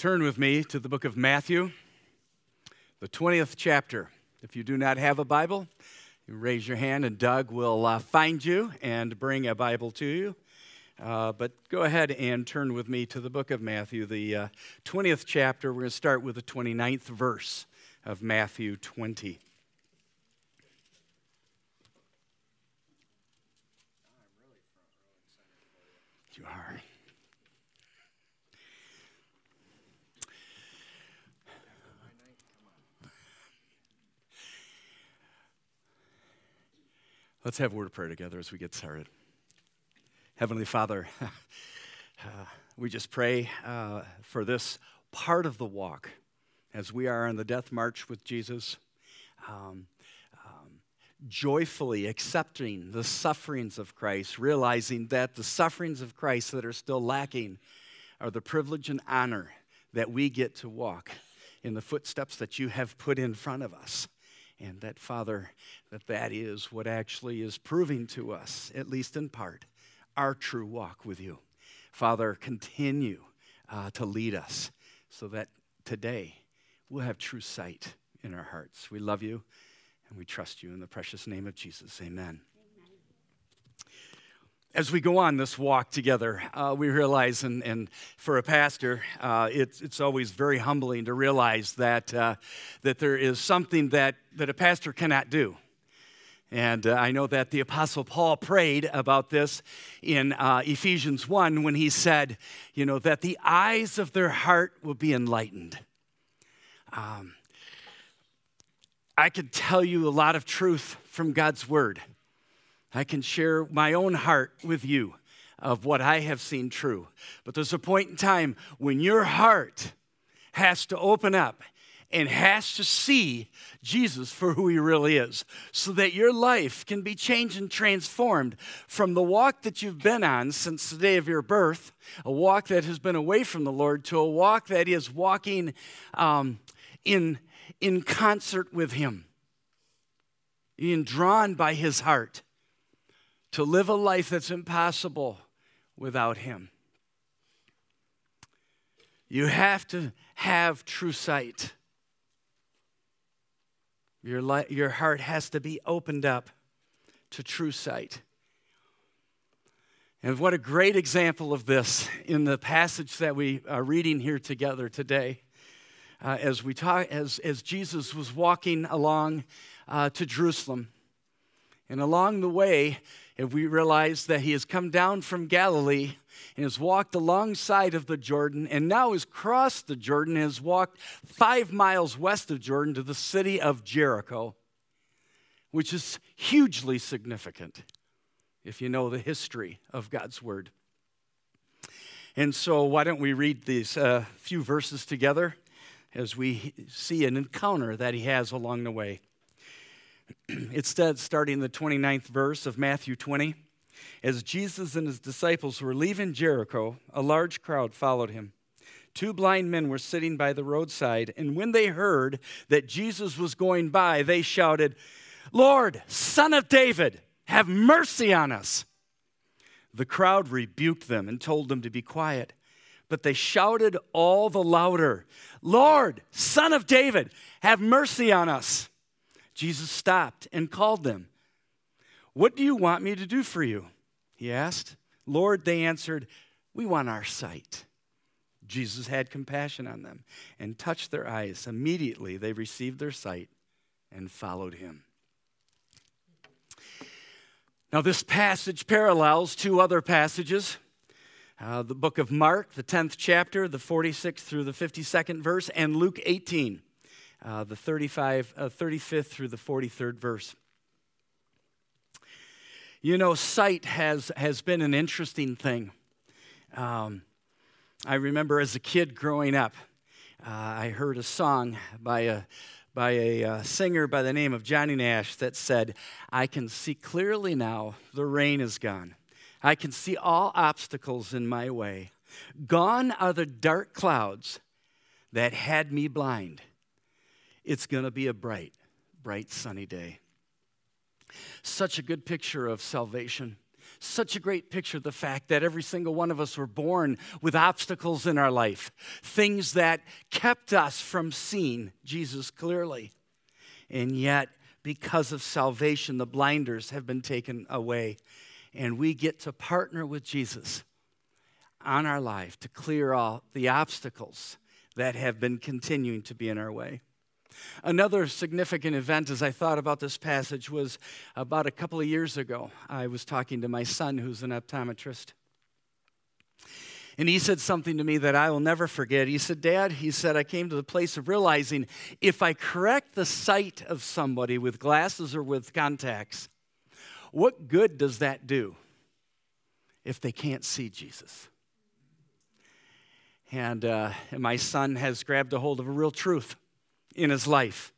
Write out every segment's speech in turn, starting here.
Turn with me to the book of Matthew, the 20th chapter. If you do not have a Bible, you raise your hand and Doug will uh, find you and bring a Bible to you. Uh, but go ahead and turn with me to the book of Matthew, the uh, 20th chapter. We're going to start with the 29th verse of Matthew 20. You are. Let's have a word of prayer together as we get started. Heavenly Father, uh, we just pray uh, for this part of the walk as we are on the death march with Jesus, um, um, joyfully accepting the sufferings of Christ, realizing that the sufferings of Christ that are still lacking are the privilege and honor that we get to walk in the footsteps that you have put in front of us. And that, Father, that that is what actually is proving to us, at least in part, our true walk with you. Father, continue uh, to lead us so that today we'll have true sight in our hearts. We love you and we trust you in the precious name of Jesus. Amen as we go on this walk together, uh, we realize, and, and for a pastor, uh, it's, it's always very humbling to realize that, uh, that there is something that, that a pastor cannot do. And uh, I know that the Apostle Paul prayed about this in uh, Ephesians 1 when he said, you know, that the eyes of their heart will be enlightened. Um, I could tell you a lot of truth from God's Word. I can share my own heart with you of what I have seen true. But there's a point in time when your heart has to open up and has to see Jesus for who he really is so that your life can be changed and transformed from the walk that you've been on since the day of your birth, a walk that has been away from the Lord, to a walk that is walking um, in, in concert with him, being drawn by his heart to live a life that's impossible without Him. You have to have true sight. Your, li- your heart has to be opened up to true sight. And what a great example of this in the passage that we are reading here together today. Uh, as, we talk, as, as Jesus was walking along uh, to Jerusalem. And along the way, if we realize that he has come down from Galilee and has walked alongside of the Jordan and now has crossed the Jordan and has walked five miles west of Jordan to the city of Jericho, which is hugely significant if you know the history of God's Word. And so, why don't we read these uh, few verses together as we see an encounter that he has along the way? It's starting the 29th verse of Matthew 20. As Jesus and his disciples were leaving Jericho, a large crowd followed him. Two blind men were sitting by the roadside, and when they heard that Jesus was going by, they shouted, Lord, Son of David, have mercy on us. The crowd rebuked them and told them to be quiet, but they shouted all the louder, Lord, Son of David, have mercy on us. Jesus stopped and called them. What do you want me to do for you? He asked. Lord, they answered, We want our sight. Jesus had compassion on them and touched their eyes. Immediately they received their sight and followed him. Now, this passage parallels two other passages. Uh, the book of Mark, the 10th chapter, the 46th through the 52nd verse, and Luke 18 uh, the 35, uh, 35th through the 43rd verse. You know, sight has, has been an interesting thing. Um, I remember as a kid growing up, uh, I heard a song by a, by a uh, singer by the name of Johnny Nash that said, I can see clearly now, the rain is gone. I can see all obstacles in my way. Gone are the dark clouds that had me blind. It's going to be a bright, bright, sunny day. Such a good picture of salvation. such a great picture of the fact that every single one of us were born with obstacles in our life, things that kept us from seeing Jesus clearly. And yet, because of salvation, the blinders have been taken away. And we get to partner with Jesus on our life to clear all the obstacles that have been continuing to be in our way. Another significant event as I thought about this passage was about a couple of years ago. I was talking to my son, who's an optometrist. And he said something to me that I will never forget. He said, Dad, he said, I came to the place of realizing if I correct the sight of somebody with glasses or with contacts, what good does that do if they can't see Jesus? And, uh, and my son has grabbed a hold of a real truth in his life.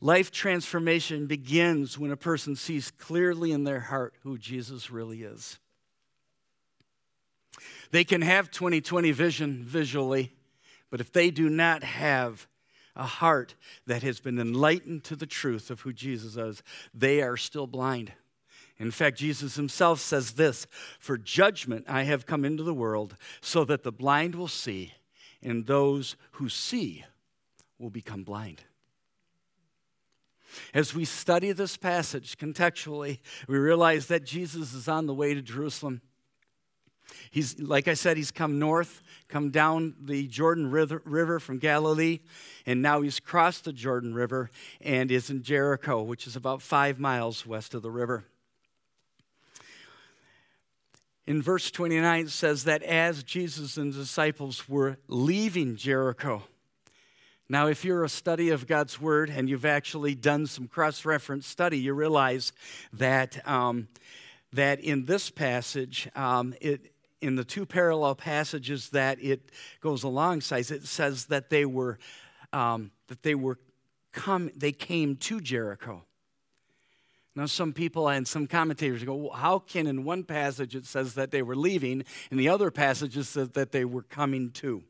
Life transformation begins when a person sees clearly in their heart who Jesus really is. They can have 2020 vision visually, but if they do not have a heart that has been enlightened to the truth of who Jesus is, they are still blind. In fact, Jesus himself says this For judgment I have come into the world, so that the blind will see, and those who see will become blind. As we study this passage contextually, we realize that Jesus is on the way to Jerusalem. He's, like I said, he's come north, come down the Jordan River from Galilee, and now he's crossed the Jordan River and is in Jericho, which is about five miles west of the river. In verse 29, it says that as Jesus and disciples were leaving Jericho, now, if you're a study of God's Word and you've actually done some cross reference study, you realize that, um, that in this passage, um, it, in the two parallel passages that it goes alongside, it says that they were, um, that they were come, they came to Jericho. Now, some people and some commentators go, well, how can in one passage it says that they were leaving, and the other passage it says that they were coming to?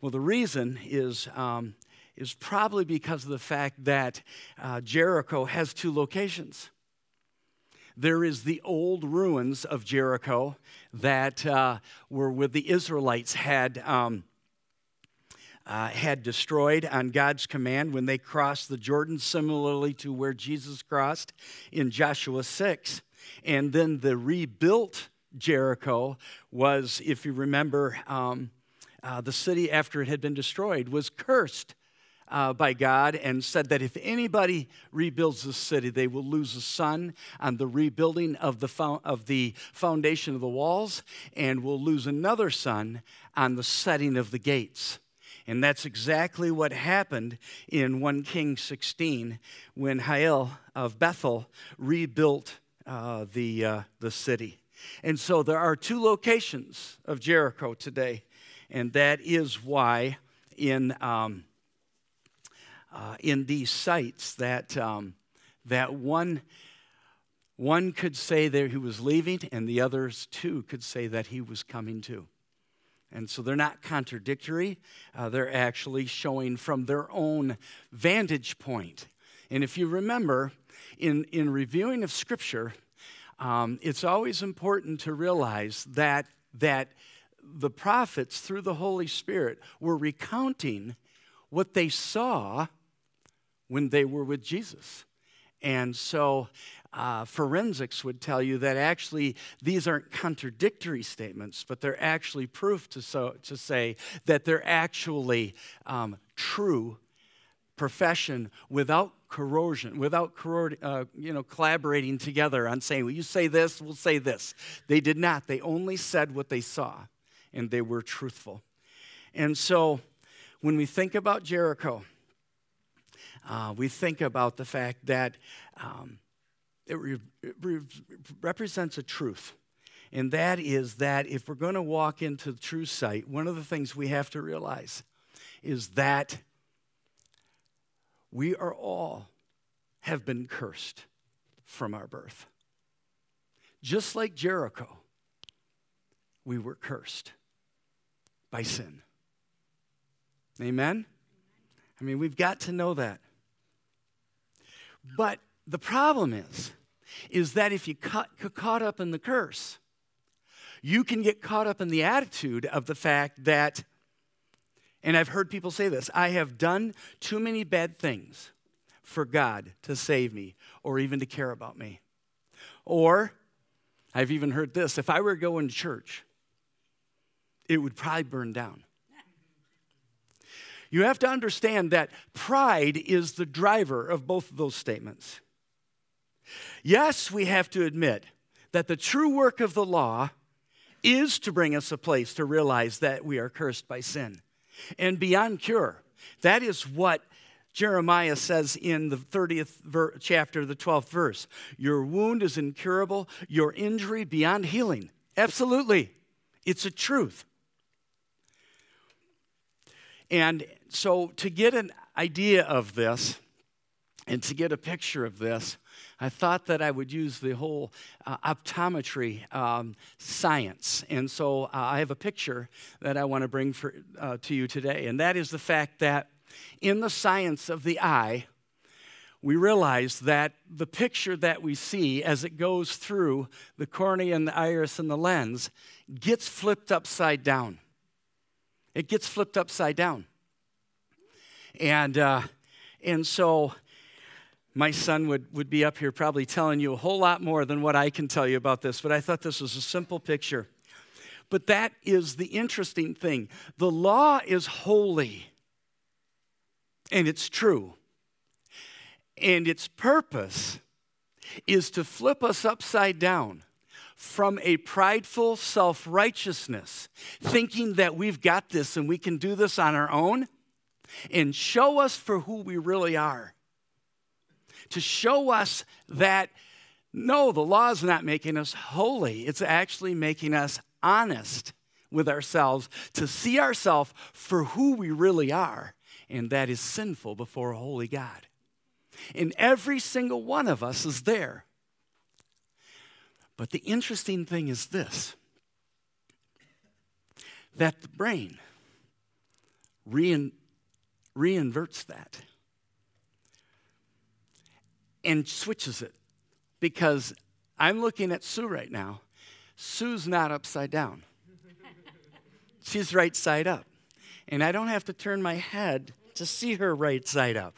Well, the reason is, um, is probably because of the fact that uh, Jericho has two locations. There is the old ruins of Jericho that uh, were where the Israelites had. Um, uh, had destroyed on God's command when they crossed the Jordan, similarly to where Jesus crossed in Joshua 6. And then the rebuilt Jericho was, if you remember, um, uh, the city after it had been destroyed was cursed uh, by God and said that if anybody rebuilds the city, they will lose a son on the rebuilding of the, fo- of the foundation of the walls and will lose another son on the setting of the gates. And that's exactly what happened in 1 King 16 when Hiel of Bethel rebuilt uh, the, uh, the city. And so there are two locations of Jericho today, and that is why in um, uh, in these sites that, um, that one, one could say that he was leaving, and the others, too, could say that he was coming too. And so they're not contradictory, uh, they're actually showing from their own vantage point. And if you remember, in, in reviewing of Scripture, um, it's always important to realize that, that the prophets, through the Holy Spirit, were recounting what they saw when they were with Jesus. And so uh, forensics would tell you that actually these aren't contradictory statements, but they're actually proof to, so, to say that they're actually um, true profession without corrosion, without uh, you know, collaborating together on saying, well, you say this, we'll say this. They did not. They only said what they saw, and they were truthful. And so when we think about Jericho, uh, we think about the fact that um, it, re- it re- represents a truth. And that is that if we're going to walk into the true sight, one of the things we have to realize is that we are all have been cursed from our birth. Just like Jericho, we were cursed by sin. Amen? I mean, we've got to know that. But the problem is, is that if you got caught up in the curse, you can get caught up in the attitude of the fact that, and I've heard people say this I have done too many bad things for God to save me or even to care about me. Or, I've even heard this if I were going to church, it would probably burn down. You have to understand that pride is the driver of both of those statements. Yes, we have to admit that the true work of the law is to bring us a place to realize that we are cursed by sin and beyond cure. That is what Jeremiah says in the 30th ver- chapter, the 12th verse. Your wound is incurable, your injury beyond healing. Absolutely. It's a truth. And so, to get an idea of this and to get a picture of this, I thought that I would use the whole uh, optometry um, science. And so uh, I have a picture that I want to bring for, uh, to you today. And that is the fact that in the science of the eye, we realize that the picture that we see as it goes through the cornea and the iris and the lens gets flipped upside down. It gets flipped upside down. And, uh, and so my son would, would be up here probably telling you a whole lot more than what I can tell you about this, but I thought this was a simple picture. But that is the interesting thing. The law is holy, and it's true. And its purpose is to flip us upside down from a prideful self righteousness, thinking that we've got this and we can do this on our own, and show us for who we really are to show us that no, the law is not making us holy, it's actually making us honest with ourselves to see ourselves for who we really are, and that is sinful before a holy God. And every single one of us is there. But the interesting thing is this that the brain rein, reinverts that and switches it because I'm looking at Sue right now. Sue's not upside down, she's right side up. And I don't have to turn my head to see her right side up.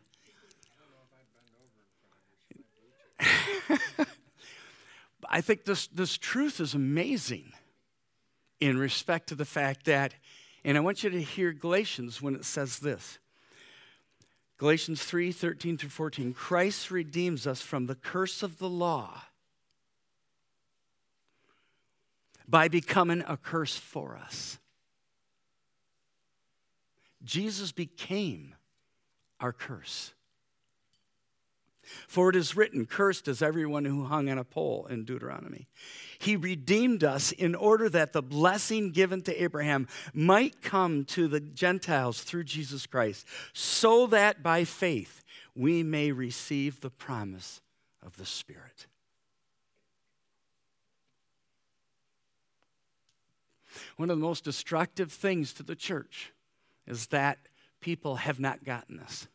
I think this, this truth is amazing in respect to the fact that, and I want you to hear Galatians when it says this Galatians 3 13 through 14. Christ redeems us from the curse of the law by becoming a curse for us. Jesus became our curse. For it is written, Cursed is everyone who hung on a pole in Deuteronomy. He redeemed us in order that the blessing given to Abraham might come to the Gentiles through Jesus Christ, so that by faith we may receive the promise of the Spirit. One of the most destructive things to the church is that people have not gotten this.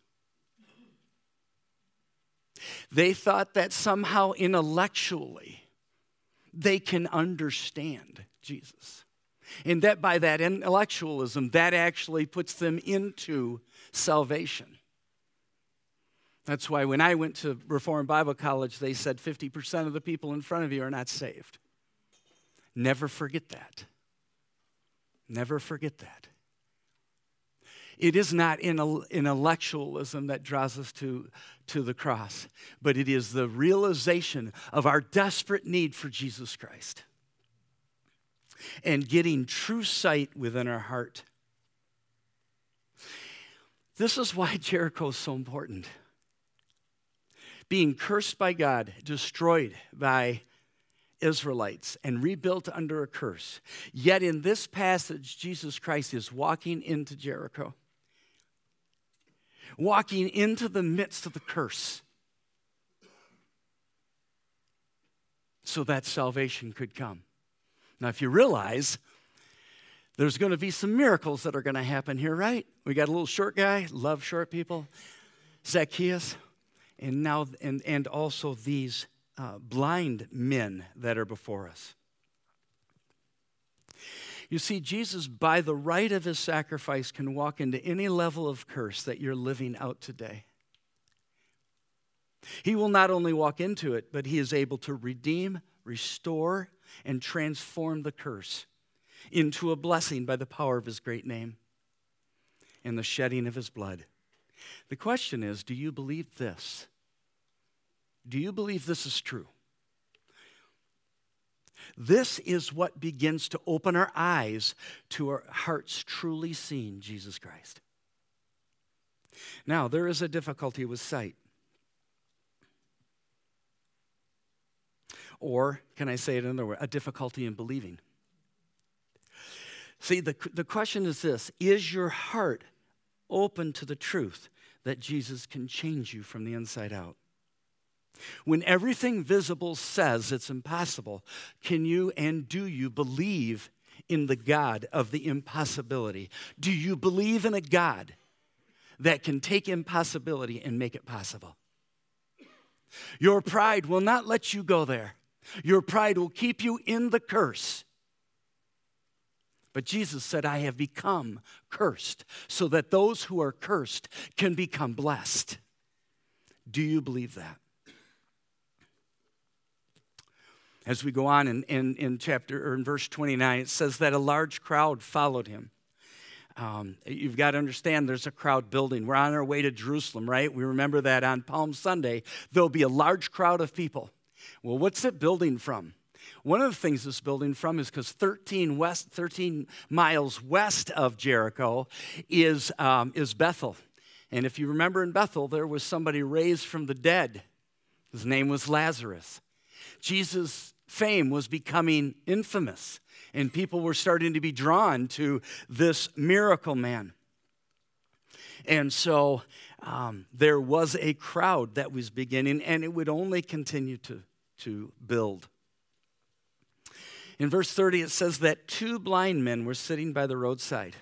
They thought that somehow intellectually they can understand Jesus. And that by that intellectualism, that actually puts them into salvation. That's why when I went to Reformed Bible College, they said 50% of the people in front of you are not saved. Never forget that. Never forget that. It is not intellectualism that draws us to, to the cross, but it is the realization of our desperate need for Jesus Christ and getting true sight within our heart. This is why Jericho is so important. Being cursed by God, destroyed by Israelites, and rebuilt under a curse. Yet in this passage, Jesus Christ is walking into Jericho walking into the midst of the curse so that salvation could come. Now, if you realize there's going to be some miracles that are going to happen here, right? We got a little short guy, love short people, Zacchaeus, and now and, and also these uh, blind men that are before us. You see, Jesus, by the right of his sacrifice, can walk into any level of curse that you're living out today. He will not only walk into it, but he is able to redeem, restore, and transform the curse into a blessing by the power of his great name and the shedding of his blood. The question is do you believe this? Do you believe this is true? This is what begins to open our eyes to our hearts truly seeing Jesus Christ. Now, there is a difficulty with sight. Or, can I say it another way, a difficulty in believing. See, the, the question is this Is your heart open to the truth that Jesus can change you from the inside out? When everything visible says it's impossible, can you and do you believe in the God of the impossibility? Do you believe in a God that can take impossibility and make it possible? Your pride will not let you go there. Your pride will keep you in the curse. But Jesus said, I have become cursed so that those who are cursed can become blessed. Do you believe that? As we go on in, in, in chapter or in verse 29, it says that a large crowd followed him. Um, you've got to understand there's a crowd building. We're on our way to Jerusalem, right? We remember that on Palm Sunday, there'll be a large crowd of people. Well, what's it building from? One of the things it's building from is because 13 west, 13 miles west of Jericho is, um, is Bethel. And if you remember in Bethel, there was somebody raised from the dead. His name was Lazarus. Jesus' fame was becoming infamous, and people were starting to be drawn to this miracle man. And so um, there was a crowd that was beginning, and it would only continue to to build. In verse 30, it says that two blind men were sitting by the roadside.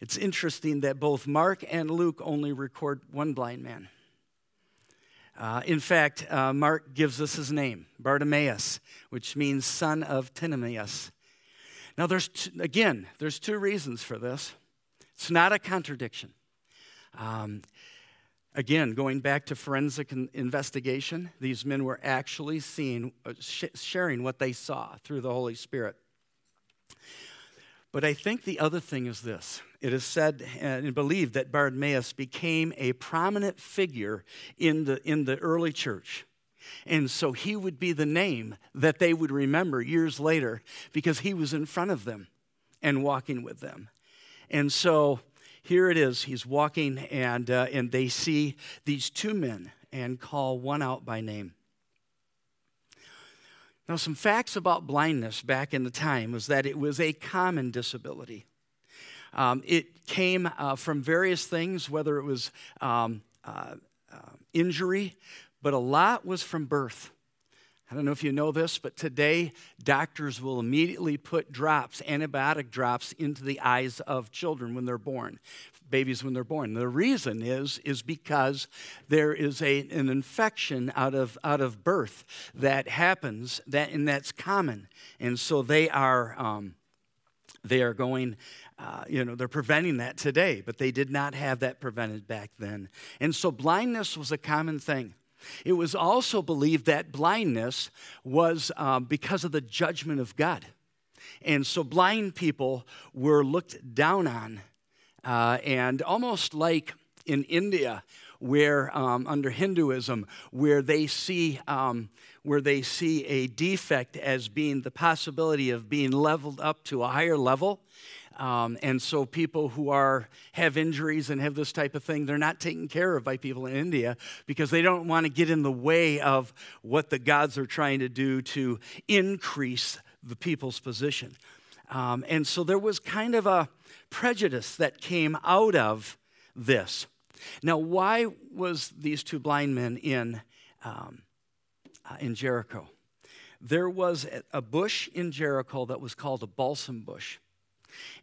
It's interesting that both Mark and Luke only record one blind man. Uh, in fact, uh, Mark gives us his name, Bartimaeus, which means son of Timaeus. Now, there's t- again, there's two reasons for this. It's not a contradiction. Um, Again, going back to forensic investigation, these men were actually seeing, uh, sharing what they saw through the Holy Spirit. But I think the other thing is this it is said and believed that Bartimaeus became a prominent figure in the, in the early church. And so he would be the name that they would remember years later because he was in front of them and walking with them. And so here it is. He's walking, and, uh, and they see these two men and call one out by name. Now, some facts about blindness back in the time was that it was a common disability. Um, it came uh, from various things, whether it was um, uh, uh, injury, but a lot was from birth. I don't know if you know this, but today doctors will immediately put drops, antibiotic drops, into the eyes of children when they're born, babies when they're born. The reason is is because there is a, an infection out of out of birth that happens that and that's common, and so they are um, they are going. Uh, you know, they're preventing that today, but they did not have that prevented back then. And so blindness was a common thing. It was also believed that blindness was um, because of the judgment of God. And so blind people were looked down on, uh, and almost like in India, where um, under Hinduism, where they see um, where they see a defect as being the possibility of being leveled up to a higher level, um, and so people who are have injuries and have this type of thing, they're not taken care of by people in India because they don't want to get in the way of what the gods are trying to do to increase the people's position. Um, and so there was kind of a prejudice that came out of this. Now, why was these two blind men in, um, uh, in Jericho? There was a bush in Jericho that was called a balsam bush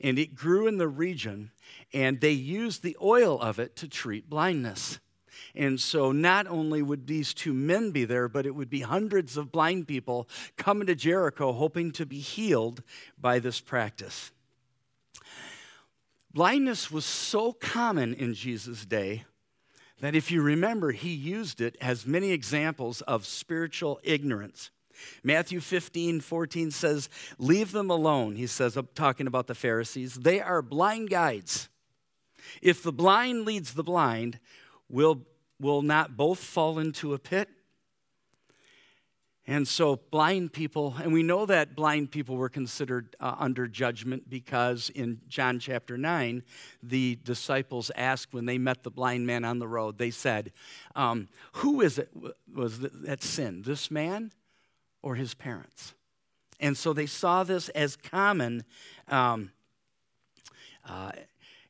and it grew in the region, and they used the oil of it to treat blindness. And so not only would these two men be there, but it would be hundreds of blind people coming to Jericho hoping to be healed by this practice. Blindness was so common in Jesus' day that if you remember, he used it as many examples of spiritual ignorance. Matthew 15, 14 says, Leave them alone, he says, uh, talking about the Pharisees. They are blind guides. If the blind leads the blind, will, will not both fall into a pit? And so, blind people, and we know that blind people were considered uh, under judgment because in John chapter 9, the disciples asked when they met the blind man on the road, they said, um, Who is it was that sin, this man or his parents? And so they saw this as common, um, uh,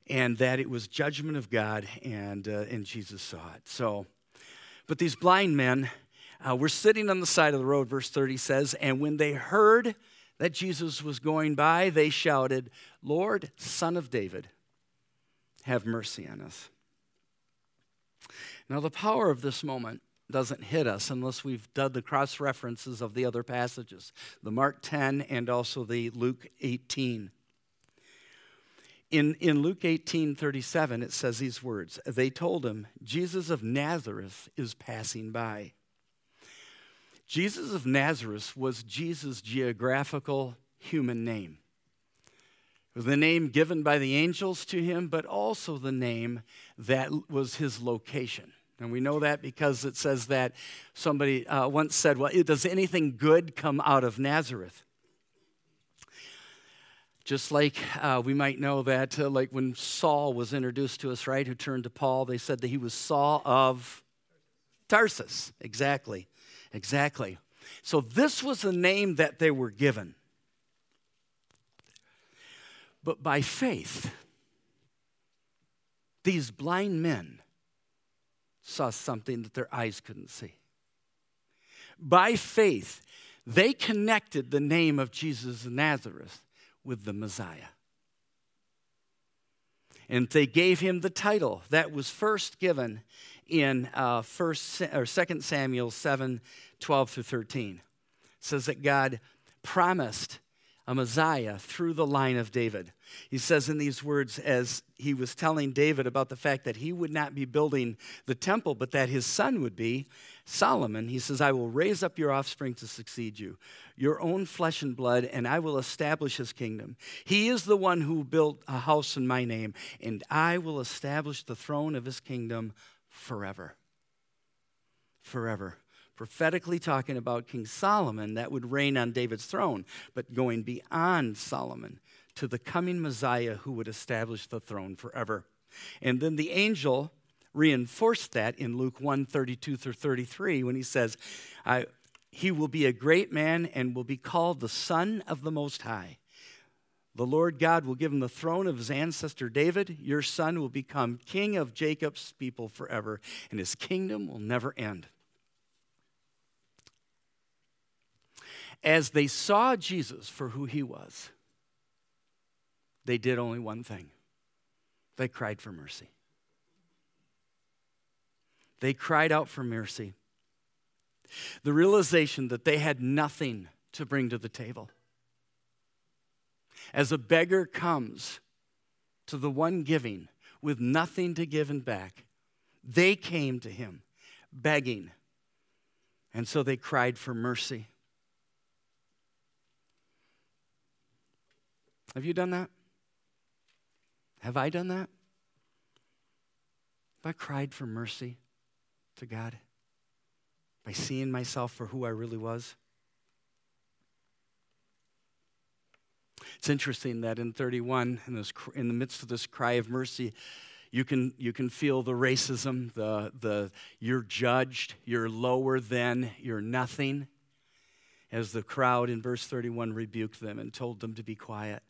and that it was judgment of God, and, uh, and Jesus saw it. So, but these blind men, uh, we're sitting on the side of the road, verse 30 says, and when they heard that Jesus was going by, they shouted, Lord, Son of David, have mercy on us. Now, the power of this moment doesn't hit us unless we've done the cross references of the other passages, the Mark 10 and also the Luke 18. In, in Luke 18 37, it says these words They told him, Jesus of Nazareth is passing by. Jesus of Nazareth was Jesus' geographical human name. It was the name given by the angels to him, but also the name that was his location. And we know that because it says that somebody uh, once said, Well, does anything good come out of Nazareth? Just like uh, we might know that, uh, like when Saul was introduced to us, right, who turned to Paul, they said that he was Saul of Tarsus. Exactly. Exactly. So this was the name that they were given. But by faith, these blind men saw something that their eyes couldn't see. By faith, they connected the name of Jesus of Nazareth with the Messiah. And they gave him the title that was first given in uh, first or second Samuel 7, 12 through 13. It says that God promised a Messiah through the line of David. He says in these words, as he was telling David about the fact that he would not be building the temple, but that his son would be, Solomon, he says, I will raise up your offspring to succeed you, your own flesh and blood, and I will establish his kingdom. He is the one who built a house in my name, and I will establish the throne of his kingdom forever. Forever. Prophetically talking about King Solomon that would reign on David's throne, but going beyond Solomon to the coming Messiah who would establish the throne forever. And then the angel reinforced that in Luke 1 32 through 33 when he says, He will be a great man and will be called the Son of the Most High. The Lord God will give him the throne of his ancestor David. Your son will become king of Jacob's people forever, and his kingdom will never end. As they saw Jesus for who he was, they did only one thing they cried for mercy. They cried out for mercy. The realization that they had nothing to bring to the table as a beggar comes to the one giving with nothing to give and back, they came to him begging. And so they cried for mercy. Have you done that? Have I done that? Have I cried for mercy to God by seeing myself for who I really was? It's interesting that in 31, in, this, in the midst of this cry of mercy, you can, you can feel the racism, the, the you're judged, you're lower than, you're nothing, as the crowd in verse 31 rebuked them and told them to be quiet.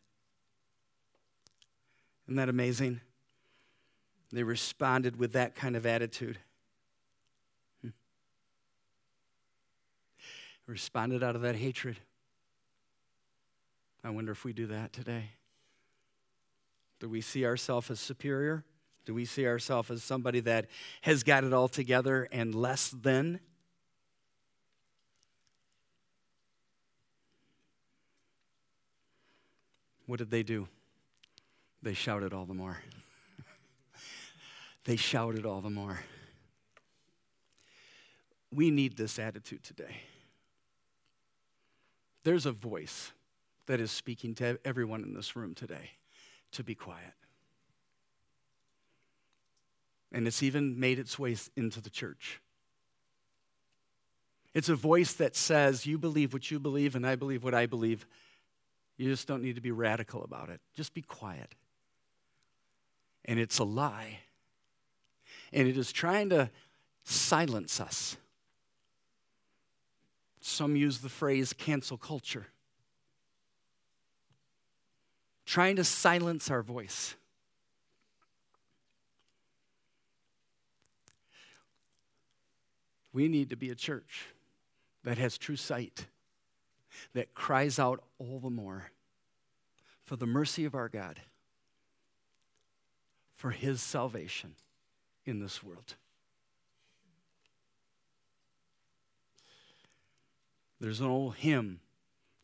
Isn't that amazing? They responded with that kind of attitude. Hmm. Responded out of that hatred. I wonder if we do that today. Do we see ourselves as superior? Do we see ourselves as somebody that has got it all together and less than? What did they do? They shouted all the more. they shouted all the more. We need this attitude today. There's a voice that is speaking to everyone in this room today to be quiet. And it's even made its way into the church. It's a voice that says, You believe what you believe, and I believe what I believe. You just don't need to be radical about it. Just be quiet. And it's a lie. And it is trying to silence us. Some use the phrase cancel culture, trying to silence our voice. We need to be a church that has true sight, that cries out all the more for the mercy of our God, for his salvation in this world. There's an old hymn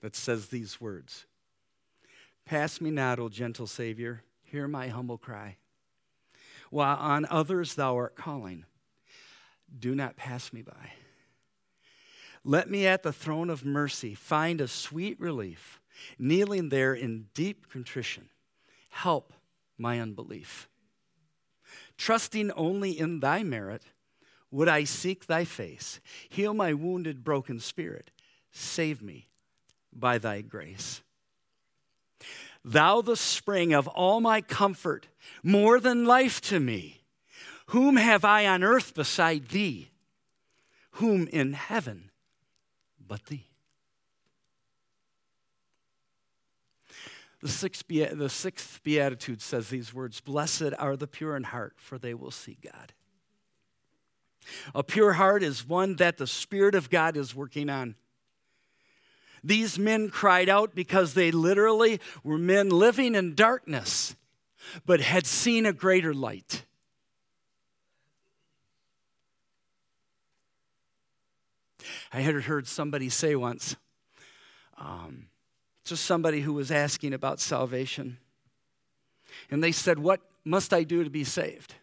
that says these words Pass me not, O gentle Savior, hear my humble cry. While on others thou art calling, do not pass me by. Let me at the throne of mercy find a sweet relief, kneeling there in deep contrition. Help my unbelief. Trusting only in thy merit, would I seek thy face, heal my wounded, broken spirit Save me by thy grace. Thou, the spring of all my comfort, more than life to me. Whom have I on earth beside thee? Whom in heaven but thee? The sixth, the sixth beatitude says these words Blessed are the pure in heart, for they will see God. A pure heart is one that the Spirit of God is working on. These men cried out because they literally were men living in darkness, but had seen a greater light. I had heard somebody say once, um, just somebody who was asking about salvation. And they said, What must I do to be saved?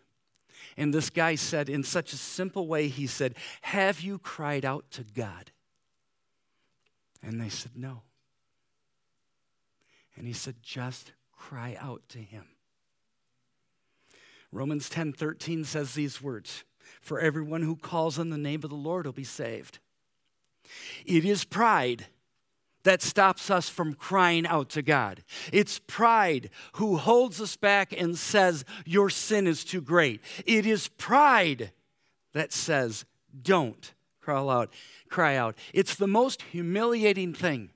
And this guy said, in such a simple way, he said, Have you cried out to God? And they said, No. And he said, Just cry out to him. Romans 10 13 says these words For everyone who calls on the name of the Lord will be saved. It is pride that stops us from crying out to God. It's pride who holds us back and says, Your sin is too great. It is pride that says, Don't crawl out cry out. It's the most humiliating thing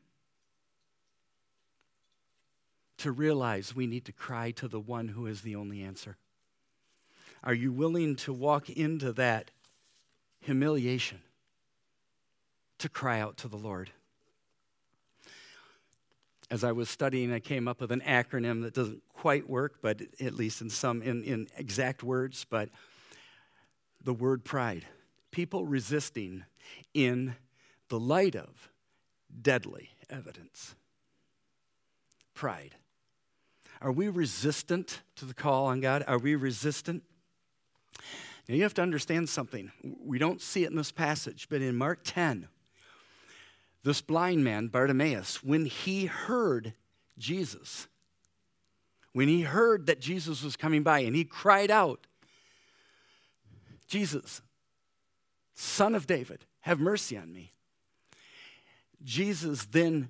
to realize we need to cry to the one who is the only answer. Are you willing to walk into that humiliation to cry out to the Lord? As I was studying, I came up with an acronym that doesn't quite work, but at least in some in, in exact words, but the word pride. People resisting in the light of deadly evidence. Pride. Are we resistant to the call on God? Are we resistant? Now you have to understand something. We don't see it in this passage, but in Mark 10, this blind man, Bartimaeus, when he heard Jesus, when he heard that Jesus was coming by and he cried out, Jesus, Son of David, have mercy on me. Jesus then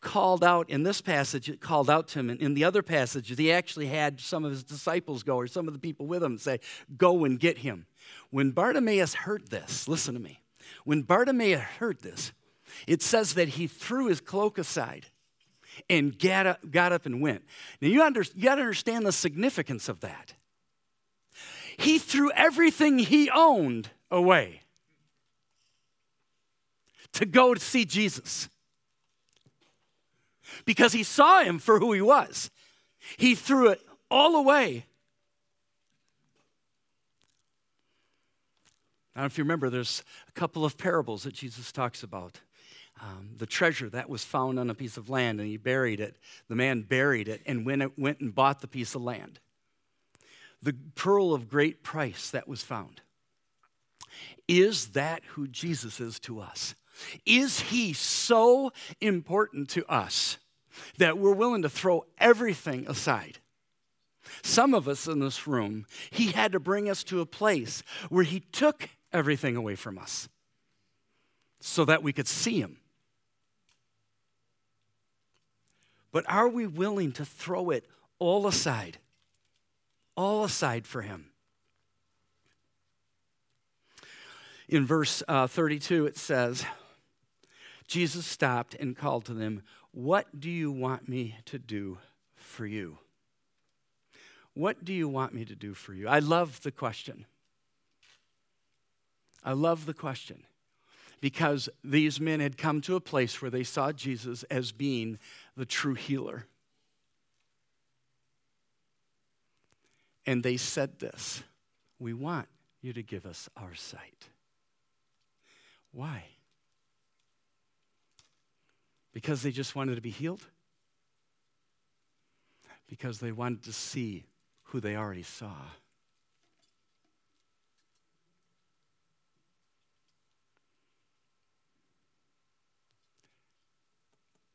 called out, in this passage, it called out to him. And in the other passages, he actually had some of his disciples go, or some of the people with him, say, Go and get him. When Bartimaeus heard this, listen to me. When Bartimaeus heard this, it says that he threw his cloak aside and got up, got up and went. Now, you, under, you got to understand the significance of that. He threw everything he owned away to go to see Jesus because he saw him for who he was. He threw it all away I don't know if you remember, there's a couple of parables that Jesus talks about. Um, the treasure that was found on a piece of land, and he buried it. The man buried it and went, went and bought the piece of land. The pearl of great price that was found. Is that who Jesus is to us? Is he so important to us that we're willing to throw everything aside? Some of us in this room, he had to bring us to a place where he took everything away from us so that we could see him. But are we willing to throw it all aside? All aside for him. In verse uh, 32, it says, Jesus stopped and called to them, What do you want me to do for you? What do you want me to do for you? I love the question. I love the question because these men had come to a place where they saw Jesus as being the true healer. And they said this We want you to give us our sight. Why? Because they just wanted to be healed? Because they wanted to see who they already saw.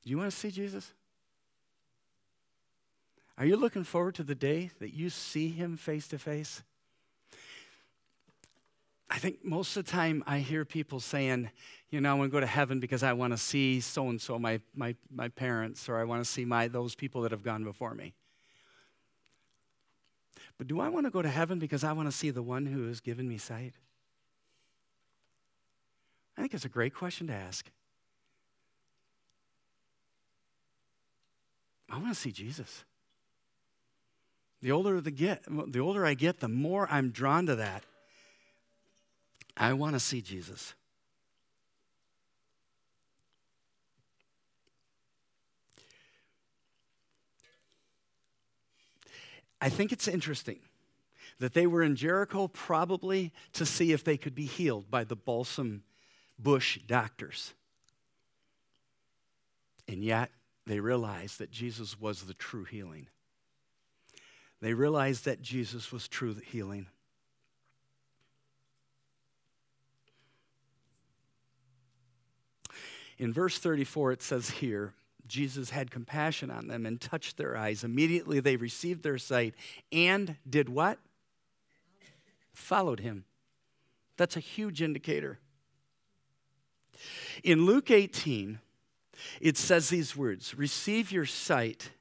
Do you want to see Jesus? Are you looking forward to the day that you see him face to face? I think most of the time I hear people saying, you know, I want to go to heaven because I want to see so and so, my my my parents, or I want to see my those people that have gone before me. But do I want to go to heaven because I want to see the one who has given me sight? I think it's a great question to ask. I want to see Jesus. The older, the, get, the older I get, the more I'm drawn to that. I want to see Jesus. I think it's interesting that they were in Jericho probably to see if they could be healed by the balsam bush doctors. And yet, they realized that Jesus was the true healing. They realized that Jesus was true healing. In verse 34, it says here, Jesus had compassion on them and touched their eyes. Immediately they received their sight and did what? Followed him. That's a huge indicator. In Luke 18, it says these words Receive your sight,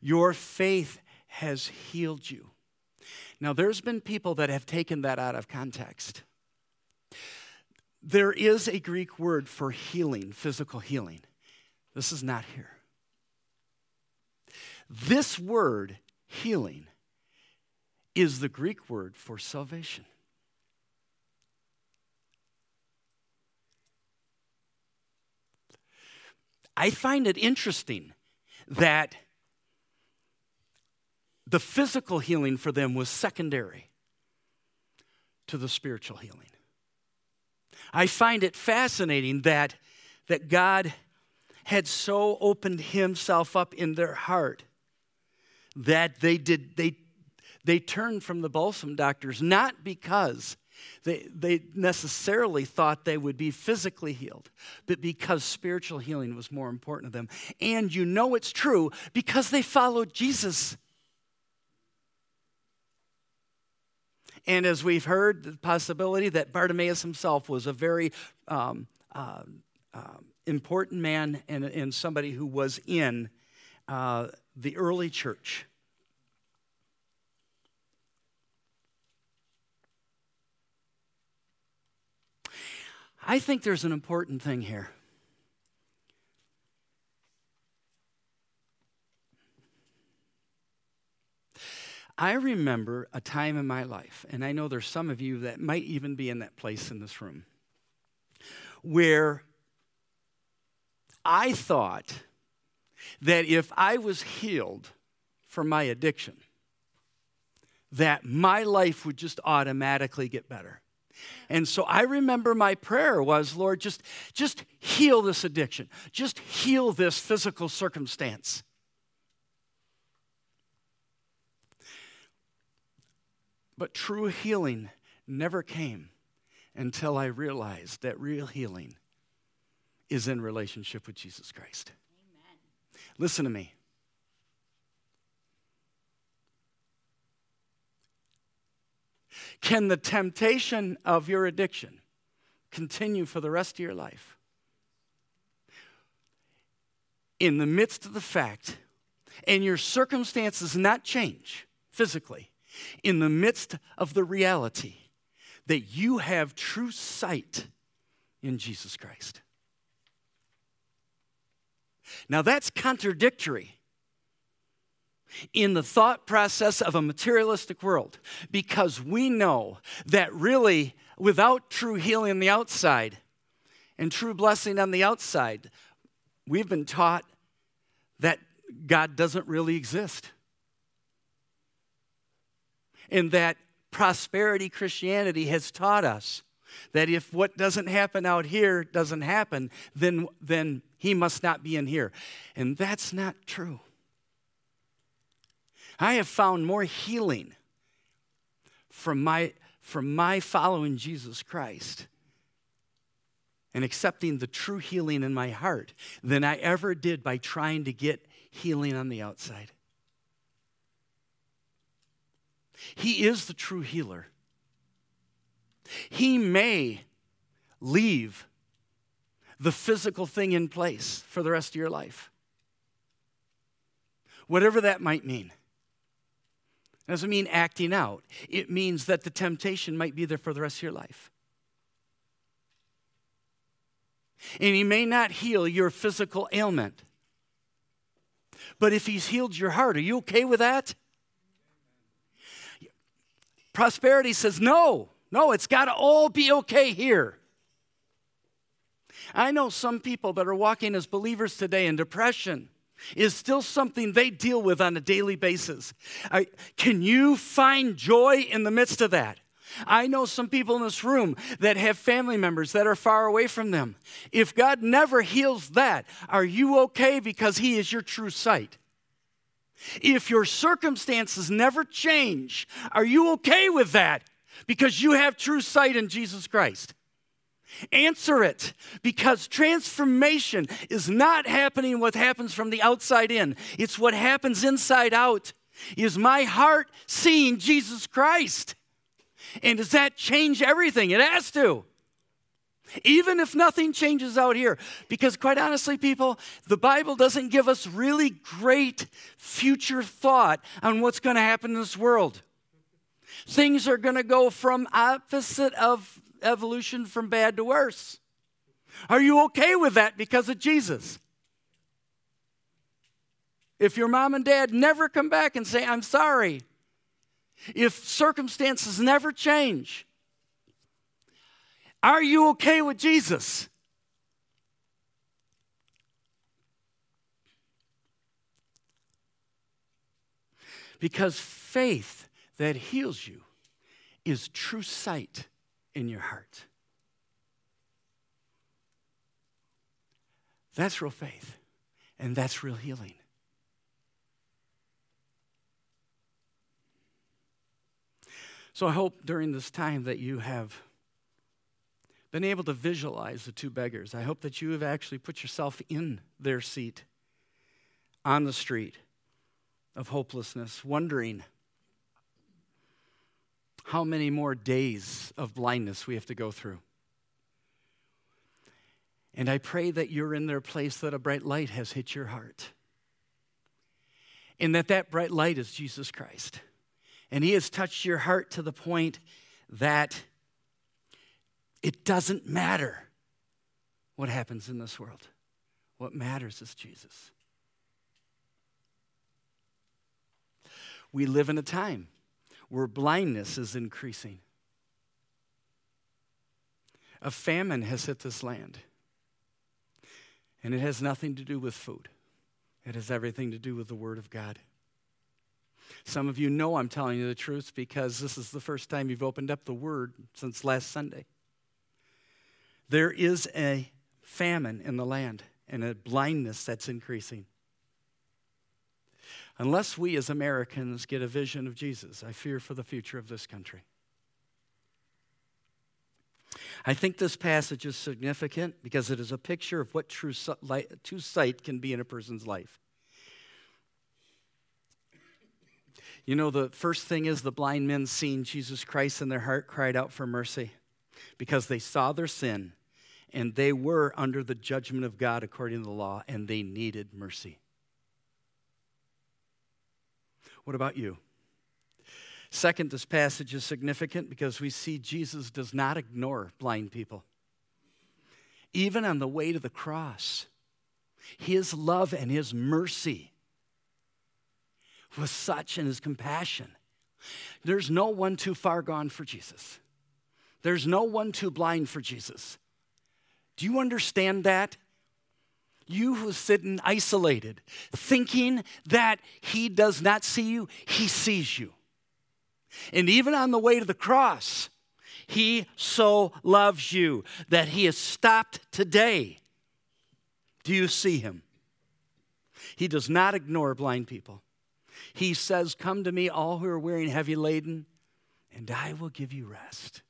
your faith has healed you. Now, there's been people that have taken that out of context. There is a Greek word for healing, physical healing. This is not here. This word, healing, is the Greek word for salvation. I find it interesting that the physical healing for them was secondary to the spiritual healing. I find it fascinating that, that God had so opened himself up in their heart that they did they they turned from the balsam doctors not because they, they necessarily thought they would be physically healed, but because spiritual healing was more important to them. And you know it's true because they followed Jesus. And as we've heard, the possibility that Bartimaeus himself was a very um, uh, uh, important man and, and, somebody who was in uh, the early church. I think there's an important thing here. I remember a time in my life, and I know there's some of you that might even be in that place in this room, where I thought that if I was healed from my addiction, that my life would just automatically get better. And so I remember my prayer was, Lord, just, just heal this addiction. Just heal this physical circumstance. But true healing never came until I realized that real healing is in relationship with Jesus Christ. Amen. Listen to me. Can the temptation of your addiction continue for the rest of your life? In the midst of the fact, and your circumstances not change physically, in the midst of the reality that you have true sight in Jesus Christ. Now that's contradictory in the thought process of a materialistic world because we know that really, without true healing on the outside and true blessing on the outside, we've been taught that God doesn't really exist. And that prosperity Christianity has taught us that if what doesn't happen out here doesn't happen, then, then he must not be in here. And that's not true. I have found more healing from my, from my following Jesus Christ and accepting the true healing in my heart than I ever did by trying to get healing on the outside. He is the true healer. He may leave the physical thing in place for the rest of your life, whatever that might mean It doesn't mean acting out, it means that the temptation might be there for the rest of your life. And He may not heal your physical ailment. But if He's healed your heart, are you okay with that? Prosperity says, no, no, it's got to all be okay here. I know some people that are walking as believers today in depression is still something they deal with on a daily basis. I, can you find joy in the midst of that? I know some people in this room that have family members that are far away from them. If God never heals that, are you okay because He is your true sight? If your circumstances never change, are you okay with that because you have true sight in Jesus Christ? Answer it because transformation is not happening what happens from the outside in. It's what happens inside out. Is my heart seeing Jesus Christ? And does that change everything? It has to. Even if nothing changes out here. Because, quite honestly, people, the Bible doesn't give us really great future thought on what's going to happen in this world. Things are going to go from opposite of evolution from bad to worse. Are you okay with that because of Jesus? If your mom and dad never come back and say, I'm sorry, if circumstances never change, are you okay with Jesus? Because faith that heals you is true sight in your heart. That's real faith, and that's real healing. So I hope during this time that you have been able to visualize the two beggars. I hope that you have actually put yourself in their seat on the street of hopelessness, wondering how many more days of blindness we have to go through. And I pray that you're in their place that a bright light has hit your heart. And that that bright light is Jesus Christ. And he has touched your heart to the point that it doesn't matter what happens in this world. What matters is Jesus. We live in a time where blindness is increasing. A famine has hit this land. And it has nothing to do with food, it has everything to do with the Word of God. Some of you know I'm telling you the truth because this is the first time you've opened up the Word since last Sunday. There is a famine in the land and a blindness that's increasing. Unless we as Americans get a vision of Jesus, I fear for the future of this country. I think this passage is significant because it is a picture of what true, sight can be in a person's life. You know, the first thing is the blind men seeing Jesus Christ in their heart cried out for mercy because they saw their sin and they were under the judgment of God according to the law and they needed mercy. What about you? Second, this passage is significant because we see Jesus does not ignore blind people. Even on the way to the cross, his love and his mercy was such and his compassion. There's no one too far gone for Jesus. There's no one too blind for Jesus. Do you understand that? You who sitting isolated, thinking that he does not see you, he sees you. And even on the way to the cross, he so loves you that he has stopped today. Do you see him? He does not ignore blind people. He says, Come to me, all who are weary and heavy laden, and I will give you rest.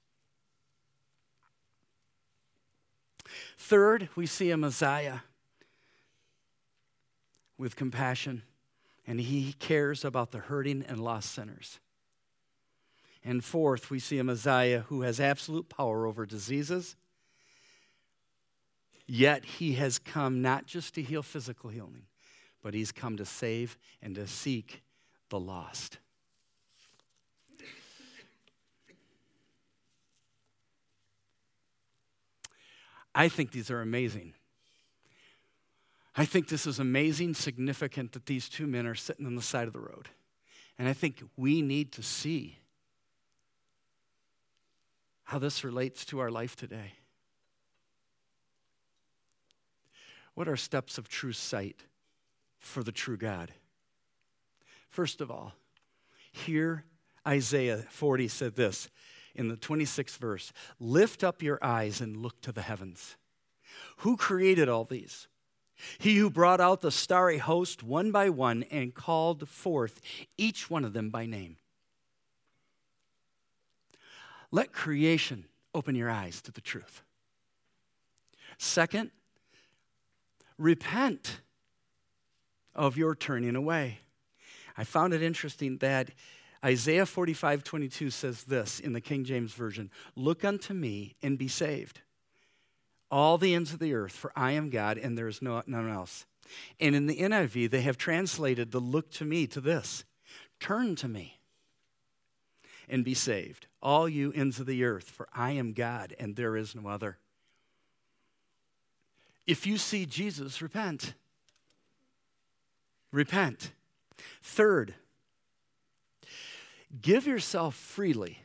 Third, we see a Messiah with compassion, and he cares about the hurting and lost sinners. And fourth, we see a Messiah who has absolute power over diseases, yet he has come not just to heal physical healing, but he's come to save and to seek the lost. I think these are amazing. I think this is amazing, significant that these two men are sitting on the side of the road. And I think we need to see how this relates to our life today. What are steps of true sight for the true God? First of all, here Isaiah 40 said this in the 26th verse Lift up your eyes and look to the heavens. Who created all these? He who brought out the starry host one by one and called forth each one of them by name. Let creation open your eyes to the truth. Second, repent of your turning away. I found it interesting that Isaiah 45 22 says this in the King James Version Look unto me and be saved, all the ends of the earth, for I am God and there is no, none else. And in the NIV, they have translated the look to me to this Turn to me and be saved, all you ends of the earth, for I am God and there is no other. If you see Jesus, repent. Repent. Third, give yourself freely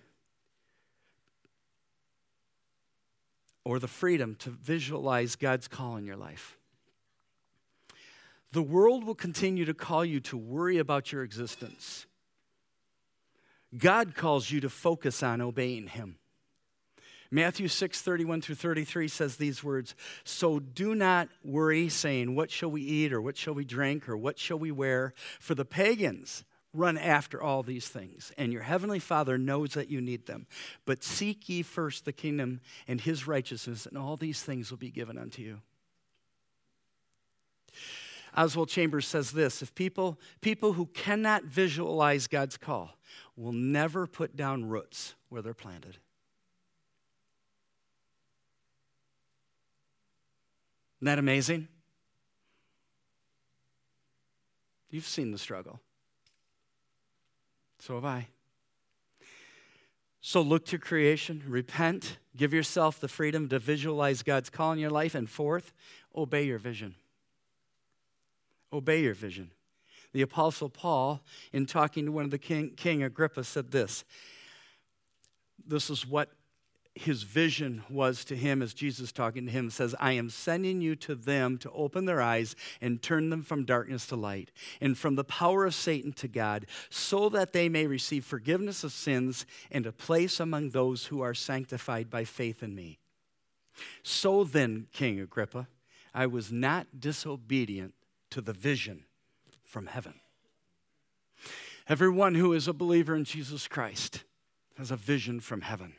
or the freedom to visualize God's call in your life. The world will continue to call you to worry about your existence God calls you to focus on obeying Him. Matthew 6, 31 through 33 says these words So do not worry, saying, What shall we eat, or what shall we drink, or what shall we wear? For the pagans run after all these things, and your heavenly Father knows that you need them. But seek ye first the kingdom and his righteousness, and all these things will be given unto you. Oswald Chambers says this if people, people who cannot visualize God's call will never put down roots where they're planted. Isn't that amazing? You've seen the struggle. So have I. So look to creation, repent, give yourself the freedom to visualize God's call in your life, and fourth, obey your vision. Obey your vision. The Apostle Paul, in talking to one of the king, King Agrippa, said this. This is what his vision was to him as Jesus talking to him says, I am sending you to them to open their eyes and turn them from darkness to light and from the power of Satan to God, so that they may receive forgiveness of sins and a place among those who are sanctified by faith in me. So then, King Agrippa, I was not disobedient to the vision from heaven. Everyone who is a believer in Jesus Christ has a vision from heaven.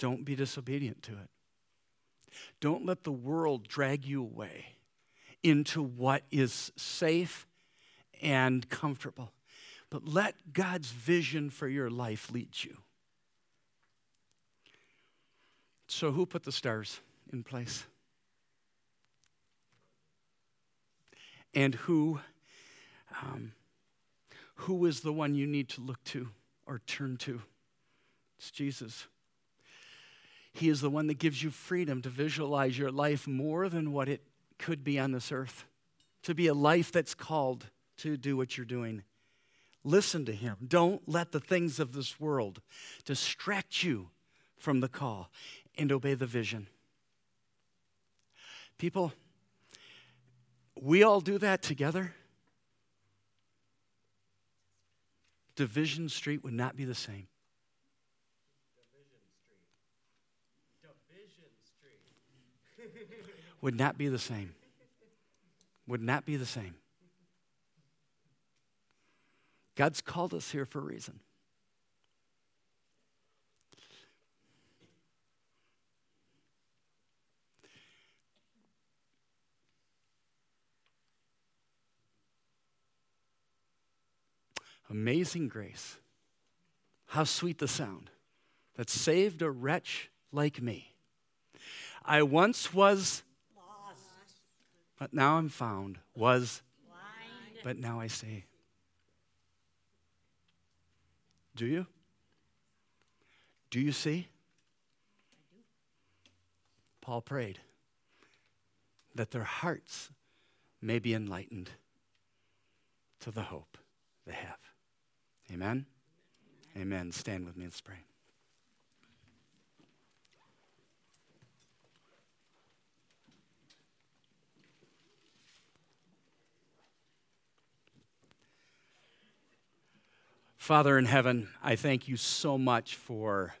Don't be disobedient to it. Don't let the world drag you away into what is safe and comfortable. But let God's vision for your life lead you. So, who put the stars in place? And who, um, who is the one you need to look to or turn to? It's Jesus. He is the one that gives you freedom to visualize your life more than what it could be on this earth, to be a life that's called to do what you're doing. Listen to Him. Don't let the things of this world distract you from the call and obey the vision. People, we all do that together. Division Street would not be the same. Would not be the same. Would not be the same. God's called us here for a reason. Amazing grace. How sweet the sound that saved a wretch like me. I once was but now I'm found, was, Blind. but now I see. Do you? Do you see? Paul prayed that their hearts may be enlightened to the hope they have. Amen? Amen. Stand with me. Let's pray. Father in heaven, I thank you so much for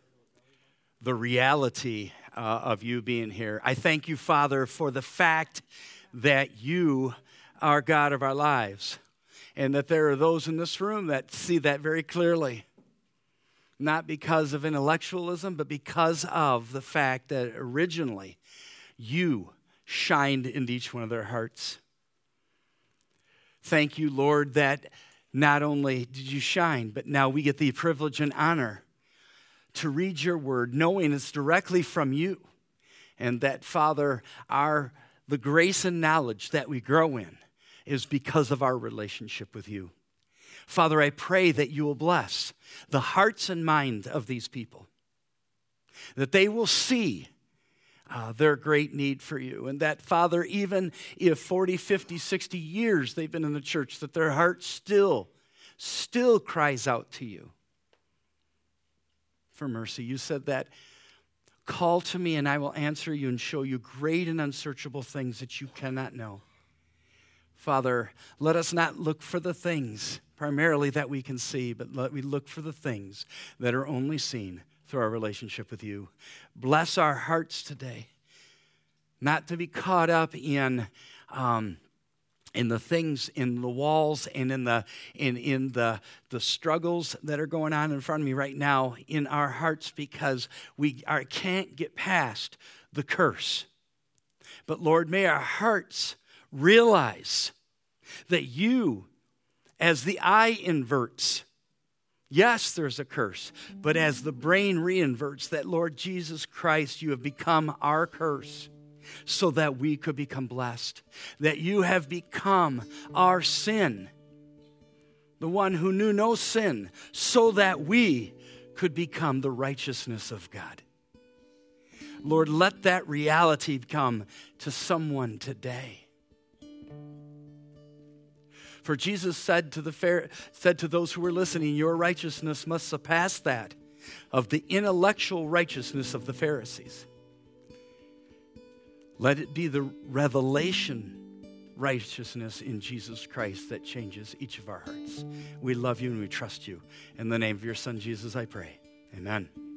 the reality uh, of you being here. I thank you, Father, for the fact that you are God of our lives and that there are those in this room that see that very clearly. Not because of intellectualism, but because of the fact that originally you shined into each one of their hearts. Thank you, Lord, that not only did you shine, but now we get the privilege and honor to read your word, knowing it's directly from you. And that, Father, our the grace and knowledge that we grow in is because of our relationship with you. Father, I pray that you will bless the hearts and minds of these people, that they will see uh, their great need for you. And that, Father, even if 40, 50, 60 years they've been in the church, that their heart still, still cries out to you for mercy. You said that. Call to me and I will answer you and show you great and unsearchable things that you cannot know. Father, let us not look for the things primarily that we can see, but let we look for the things that are only seen through our relationship with you. Bless our hearts today, not to be caught up in. Um, in the things in the walls and in the in, in the the struggles that are going on in front of me right now in our hearts because we are, can't get past the curse but lord may our hearts realize that you as the eye inverts Yes, there's a curse, but as the brain reinverts, that Lord Jesus Christ, you have become our curse so that we could become blessed. That you have become our sin, the one who knew no sin, so that we could become the righteousness of God. Lord, let that reality come to someone today. For Jesus said to, the fair, said to those who were listening, Your righteousness must surpass that of the intellectual righteousness of the Pharisees. Let it be the revelation righteousness in Jesus Christ that changes each of our hearts. We love you and we trust you. In the name of your Son, Jesus, I pray. Amen.